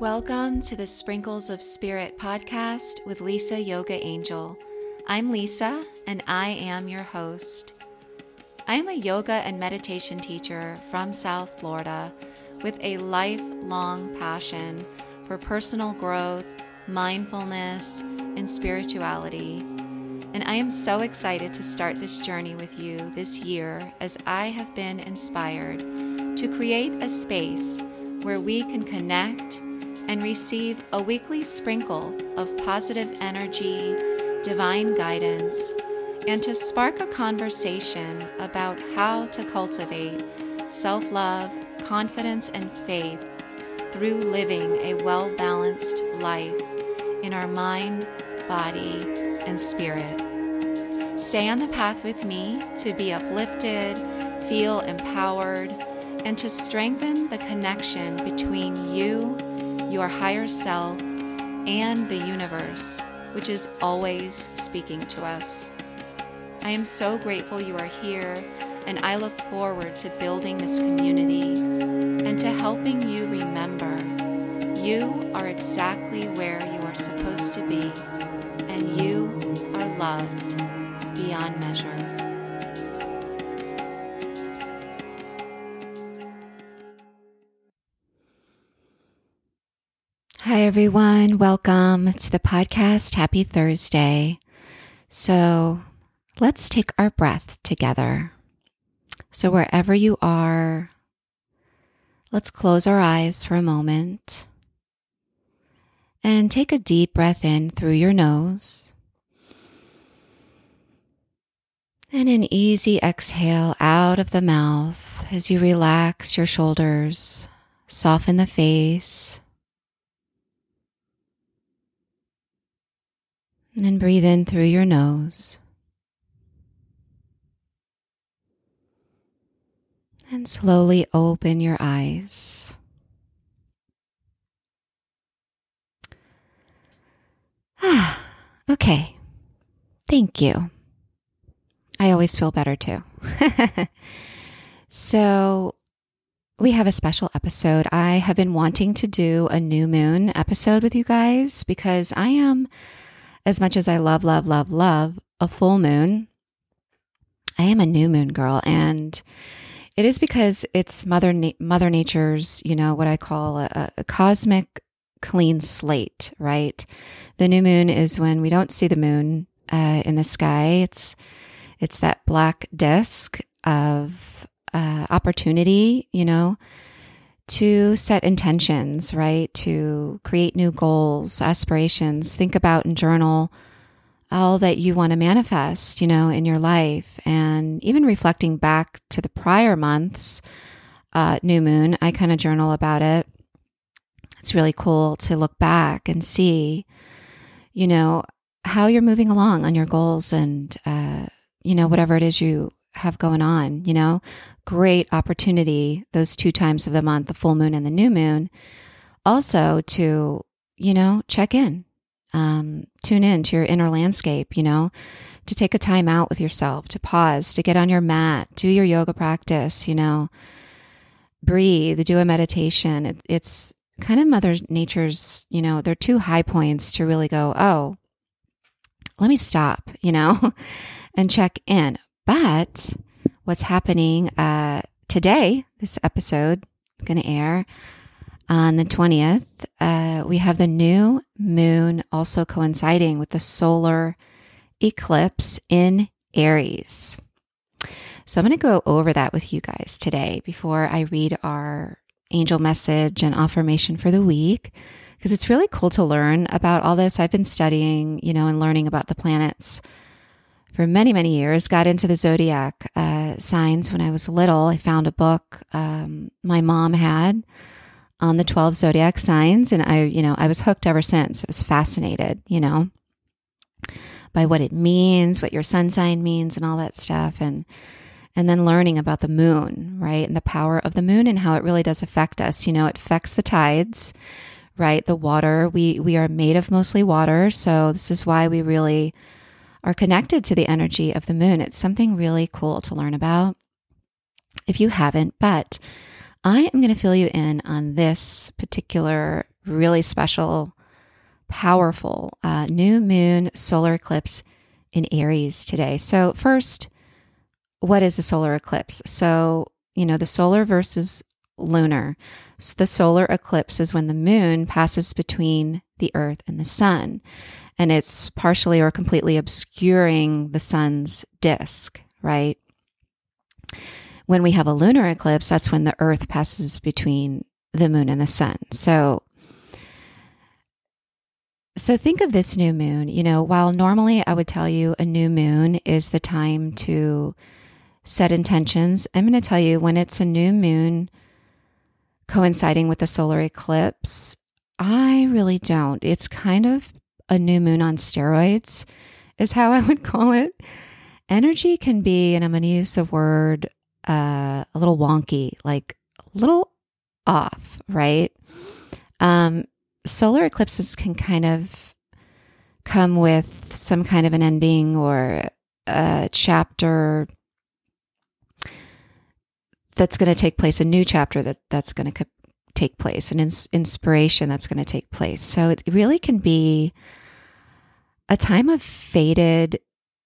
Welcome to the Sprinkles of Spirit podcast with Lisa Yoga Angel. I'm Lisa and I am your host. I am a yoga and meditation teacher from South Florida with a lifelong passion for personal growth, mindfulness, and spirituality. And I am so excited to start this journey with you this year as I have been inspired to create a space where we can connect and receive a weekly sprinkle of positive energy, divine guidance, and to spark a conversation about how to cultivate self love, confidence, and faith through living a well balanced life in our mind, body, and spirit. Stay on the path with me to be uplifted, feel empowered, and to strengthen the connection between you your higher self, and the universe, which is always speaking to us. I am so grateful you are here, and I look forward to building this community and to helping you remember you are exactly where you are supposed to be, and you are loved beyond measure. Hi, everyone. Welcome to the podcast. Happy Thursday. So, let's take our breath together. So, wherever you are, let's close our eyes for a moment and take a deep breath in through your nose. And an easy exhale out of the mouth as you relax your shoulders, soften the face And then breathe in through your nose. And slowly open your eyes. Ah, okay. Thank you. I always feel better too. so, we have a special episode. I have been wanting to do a new moon episode with you guys because I am as much as I love, love, love, love a full moon, I am a new moon girl. And it is because it's Mother, Na- Mother Nature's, you know, what I call a, a cosmic clean slate, right? The new moon is when we don't see the moon uh, in the sky. It's it's that black disk of uh, opportunity, you know, to set intentions, right? To create new goals, aspirations, think about and journal all that you want to manifest, you know, in your life. And even reflecting back to the prior month's uh, new moon, I kind of journal about it. It's really cool to look back and see, you know, how you're moving along on your goals and, uh, you know, whatever it is you have going on, you know, great opportunity those two times of the month, the full moon and the new moon, also to, you know, check in, um, tune in to your inner landscape, you know, to take a time out with yourself, to pause, to get on your mat, do your yoga practice, you know, breathe, do a meditation. It, it's kind of Mother Nature's, you know, they're two high points to really go, oh, let me stop, you know, and check in. But what's happening uh, today, this episode is going to air on the 20th, uh, we have the new moon also coinciding with the solar eclipse in Aries. So I'm going to go over that with you guys today before I read our angel message and affirmation for the week because it's really cool to learn about all this. I've been studying, you know, and learning about the planets for many, many years. Got into the zodiac uh, signs when I was little. I found a book um, my mom had on the 12 zodiac signs, and I, you know, I was hooked ever since. I was fascinated, you know, by what it means, what your sun sign means, and all that stuff, and and then learning about the moon, right, and the power of the moon and how it really does affect us. You know, it affects the tides, right, the water. We we are made of mostly water, so this is why we really are connected to the energy of the moon. It's something really cool to learn about if you haven't, but I am going to fill you in on this particular really special, powerful uh, new moon solar eclipse in Aries today. So, first, what is a solar eclipse? So, you know, the solar versus lunar. So the solar eclipse is when the moon passes between the earth and the sun, and it's partially or completely obscuring the sun's disk, right? When we have a lunar eclipse, that's when the earth passes between the moon and the sun. So, so think of this new moon. You know, while normally I would tell you a new moon is the time to set intentions, I'm going to tell you when it's a new moon coinciding with the solar eclipse, I really don't. It's kind of a new moon on steroids, is how I would call it. Energy can be, and I'm going to use the word uh, a little wonky, like a little off, right? Um, solar eclipses can kind of come with some kind of an ending or a chapter that's going to take place, a new chapter that that's going to take place, an ins- inspiration that's going to take place. So it really can be a time of faded,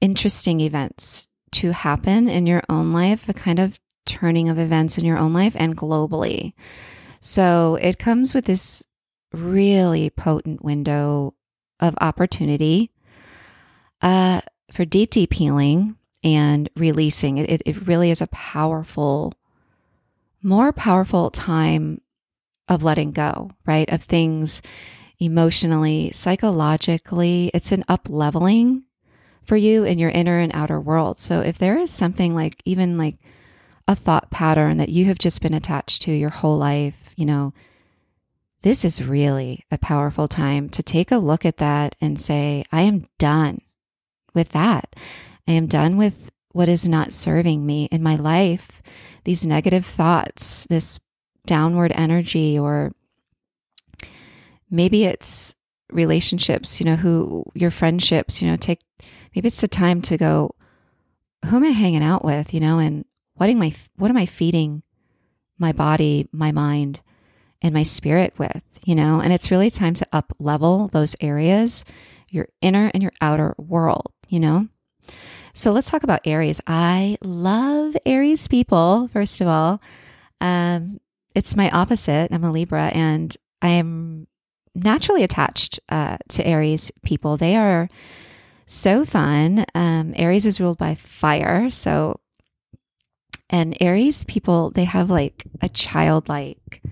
interesting events to happen in your own life, a kind of turning of events in your own life and globally. So it comes with this really potent window of opportunity uh, for deep, deep healing and releasing. It, it really is a powerful more powerful time of letting go, right? Of things emotionally, psychologically. It's an up leveling for you in your inner and outer world. So if there is something like even like a thought pattern that you have just been attached to your whole life, you know, this is really a powerful time to take a look at that and say, I am done with that. I am done with what is not serving me in my life these negative thoughts, this downward energy, or maybe it's relationships, you know, who your friendships, you know, take maybe it's the time to go, who am I hanging out with, you know, and what am I, what am I feeding my body, my mind, and my spirit with, you know, and it's really time to up level those areas, your inner and your outer world, you know. So let's talk about Aries. I love Aries people, first of all. Um, it's my opposite. I'm a Libra, and I am naturally attached uh, to Aries people. They are so fun. Um, Aries is ruled by fire. So, and Aries people, they have like a childlike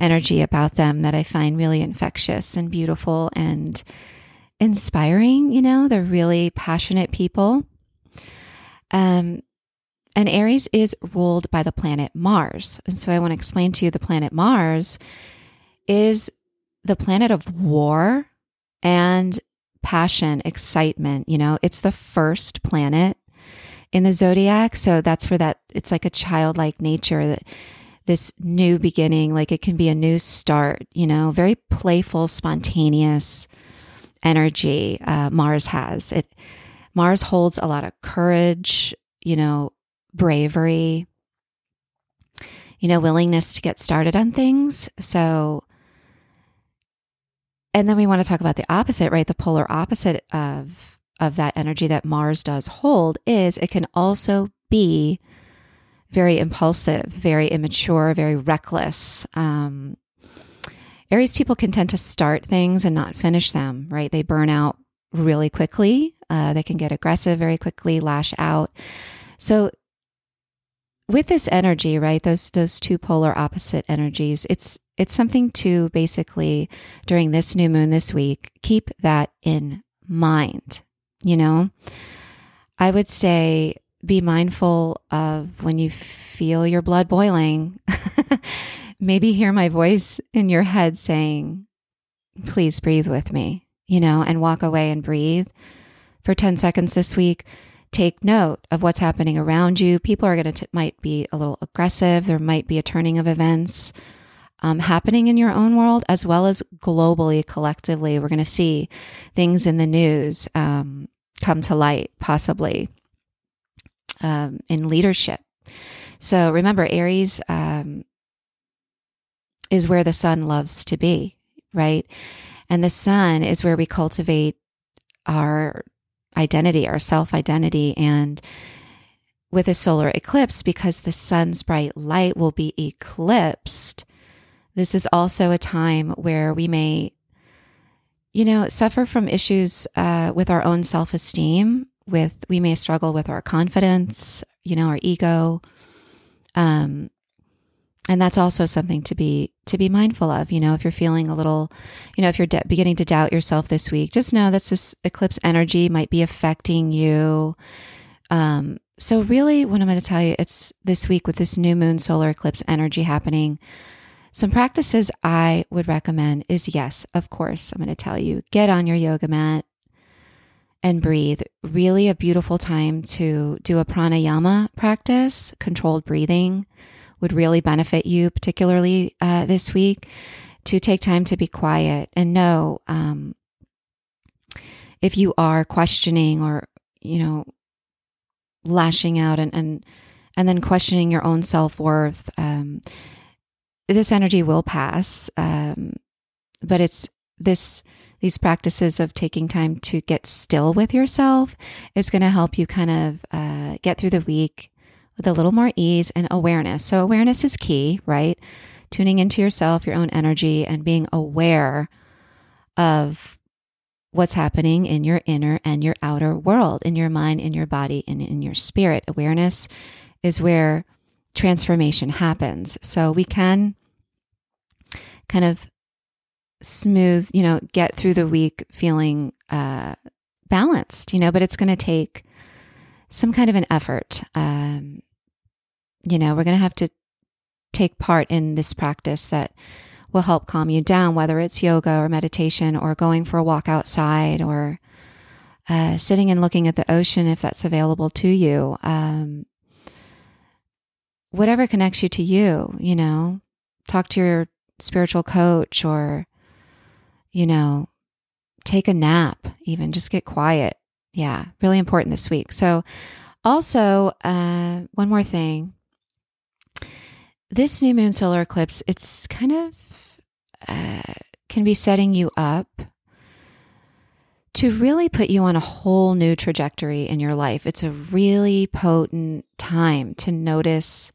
energy about them that I find really infectious and beautiful and inspiring. You know, they're really passionate people. Um, and Aries is ruled by the planet Mars. And so I want to explain to you the planet Mars is the planet of war and passion, excitement. You know, it's the first planet in the zodiac. So that's where that it's like a childlike nature this new beginning, like it can be a new start, you know, very playful, spontaneous energy uh, Mars has. It Mars holds a lot of courage, you know, bravery, you know, willingness to get started on things. So, and then we want to talk about the opposite, right? The polar opposite of of that energy that Mars does hold is it can also be very impulsive, very immature, very reckless. Um, Aries people can tend to start things and not finish them, right? They burn out really quickly. Uh, they can get aggressive very quickly, lash out. So with this energy, right, those those two polar opposite energies, it's it's something to basically during this new moon this week keep that in mind. You know, I would say be mindful of when you feel your blood boiling. Maybe hear my voice in your head saying, "Please breathe with me." You know, and walk away and breathe for 10 seconds this week. Take note of what's happening around you. People are going to, might be a little aggressive. There might be a turning of events um, happening in your own world as well as globally, collectively. We're going to see things in the news um, come to light, possibly um, in leadership. So remember, Aries um, is where the sun loves to be right? And the sun is where we cultivate our identity, our self identity. And with a solar eclipse, because the sun's bright light will be eclipsed, this is also a time where we may, you know, suffer from issues uh, with our own self esteem. With we may struggle with our confidence, you know, our ego. Um, and that's also something to be to be mindful of you know if you're feeling a little you know if you're de- beginning to doubt yourself this week just know that this eclipse energy might be affecting you. Um so really what i'm going to tell you it's this week with this new moon solar eclipse energy happening some practices i would recommend is yes of course i'm going to tell you get on your yoga mat and breathe. Really a beautiful time to do a pranayama practice controlled breathing would really benefit you, particularly uh, this week, to take time to be quiet and know um, if you are questioning or, you know, lashing out and, and, and then questioning your own self worth. Um, this energy will pass, um, but it's this these practices of taking time to get still with yourself is going to help you kind of uh, get through the week with a little more ease and awareness. So, awareness is key, right? Tuning into yourself, your own energy, and being aware of what's happening in your inner and your outer world, in your mind, in your body, and in your spirit. Awareness is where transformation happens. So, we can kind of smooth, you know, get through the week feeling uh, balanced, you know, but it's going to take some kind of an effort. Um, you know, we're going to have to take part in this practice that will help calm you down, whether it's yoga or meditation or going for a walk outside or uh, sitting and looking at the ocean if that's available to you. Um, whatever connects you to you, you know, talk to your spiritual coach or, you know, take a nap, even just get quiet. Yeah, really important this week. So, also, uh, one more thing this new moon solar eclipse, it's kind of uh, can be setting you up to really put you on a whole new trajectory in your life. It's a really potent time to notice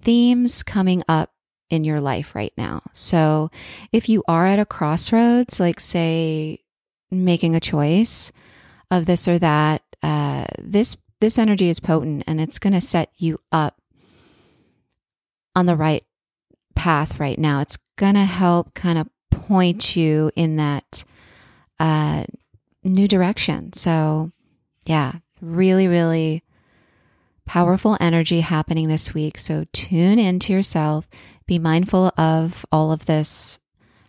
themes coming up in your life right now. So, if you are at a crossroads, like say making a choice of this or that, uh, this this energy is potent and it's going to set you up on the right path right now. It's going to help kind of point you in that uh, new direction. So, yeah, really, really powerful energy happening this week. So, tune into yourself. Be mindful of all of this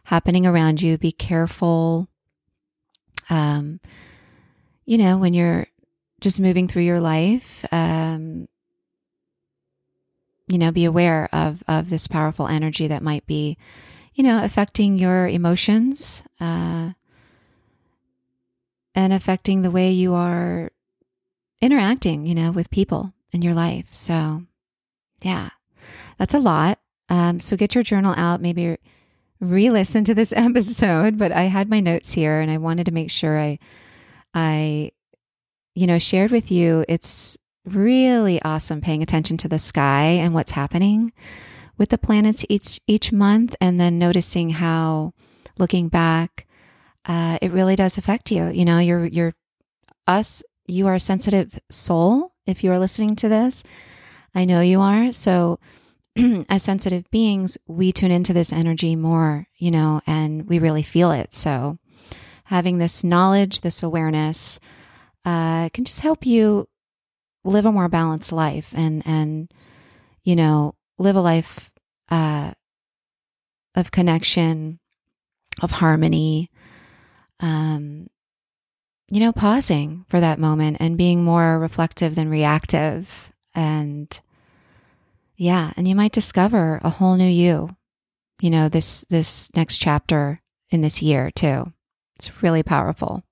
happening around you. Be careful. Um, you know, when you're just moving through your life, um, you know, be aware of of this powerful energy that might be, you know, affecting your emotions uh, and affecting the way you are interacting, you know, with people in your life. So, yeah, that's a lot. Um, so get your journal out, maybe re-listen to this episode. But I had my notes here, and I wanted to make sure I, I, you know, shared with you. It's really awesome paying attention to the sky and what's happening with the planets each each month and then noticing how looking back uh, it really does affect you. You know you're you're us you are a sensitive soul if you are listening to this. I know you are. So as sensitive beings we tune into this energy more you know and we really feel it. So having this knowledge this awareness uh, can just help you live a more balanced life and and you know live a life uh, of connection of harmony um you know pausing for that moment and being more reflective than reactive. And yeah and you might discover a whole new you you know this this next chapter in this year too. It's really powerful.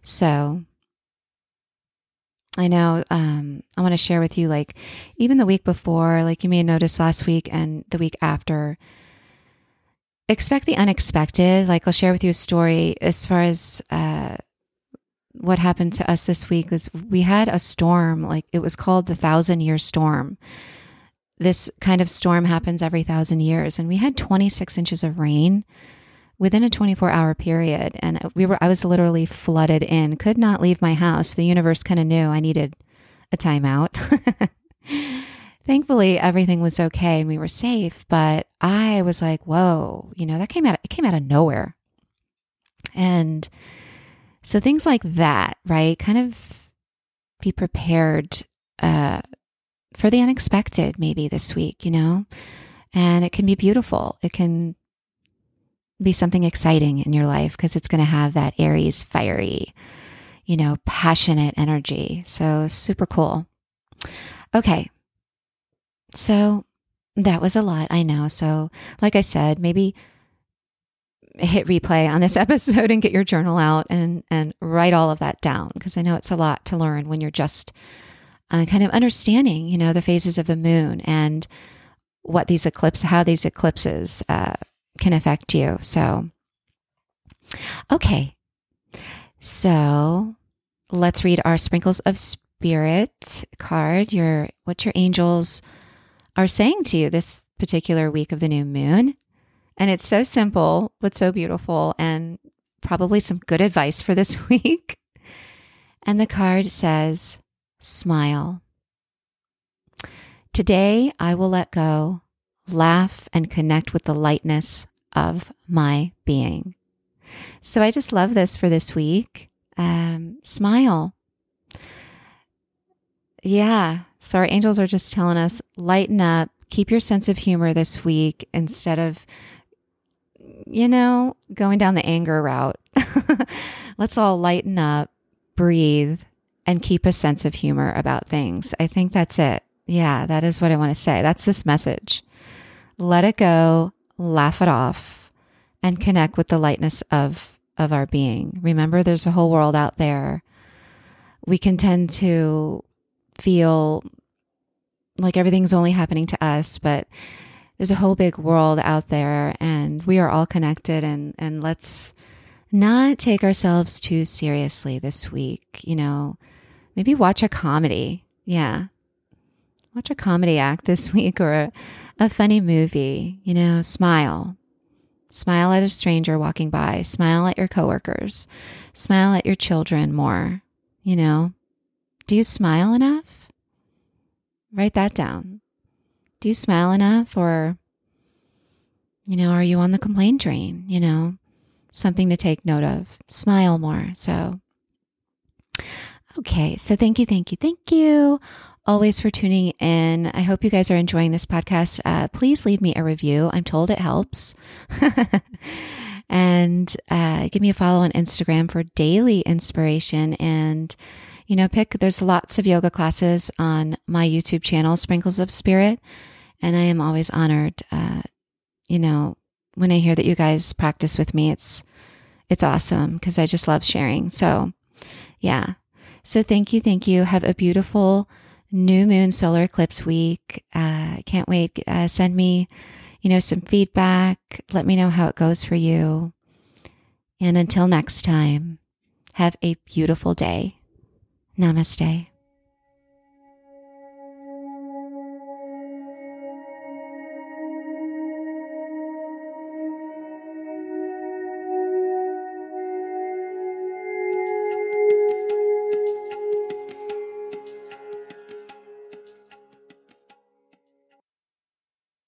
So I know um, I want to share with you, like, even the week before, like you may have noticed last week and the week after, expect the unexpected. Like I'll share with you a story as far as uh, what happened to us this week. Is we had a storm, like it was called the thousand year storm. This kind of storm happens every thousand years, and we had 26 inches of rain within a 24 hour period. And we were i was literally flooded in could not leave my house. The universe kind of knew i needed a timeout. Thankfully everything was okay and we were safe but i was like whoa you know that came out it came out of nowhere. And so things like that right kind of be prepared uh, for the unexpected maybe this week you know? And it can be beautiful. It can be something exciting in your life because it's going to have that aries fiery you know passionate energy. So super cool. Okay. So that was a lot, I know. So, like I said, maybe hit replay on this episode and get your journal out and and write all of that down because I know it's a lot to learn when you're just uh, kind of understanding, you know, the phases of the moon and what these eclipses, how these eclipses uh, can affect you. So, okay, so let's read our sprinkles of spirit card. Your what your angels are saying to you this particular week of the new moon. And it's so simple, but so beautiful, and probably some good advice for this week. And the card says, Smile. Today I will let go, laugh, and connect with the lightness of my being. So I just love this for this week. Um, smile. Yeah, so our angels are just telling us lighten up, keep your sense of humor this week instead of, you know, going down the anger route. Let's all lighten up, breathe, and keep a sense of humor about things. I think that's it. Yeah, that is what I want to say. That's this message. Let it go, laugh it off, and connect with the lightness of, of our being. Remember, there's a whole world out there. We can tend to feel like everything's only happening to us, but there's a whole big world out there and we are all connected and and let's not take ourselves too seriously this week, you know. Maybe watch a comedy. Yeah. Watch a comedy act this week or a, a funny movie, you know, smile. Smile at a stranger walking by, smile at your coworkers, smile at your children more, you know. Do you smile enough? Write that down. Do you smile enough or, you know, are you on the complaint train? You know, something to take note of. Smile more. So, okay. So, thank you, thank you, thank you always for tuning in. I hope you guys are enjoying this podcast. Uh, please leave me a review. I'm told it helps. and uh, give me a follow on Instagram for daily inspiration and you know, pick, there's lots of yoga classes on my YouTube channel, Sprinkles of Spirit. And I am always honored, uh, you know, when I hear that you guys practice with me, it's, it's awesome because I just love sharing. So, yeah. So thank you. Thank you. Have a beautiful new moon solar eclipse week. Uh, can't wait. Uh, send me, you know, some feedback. Let me know how it goes for you. And until next time, have a beautiful day. Namaste.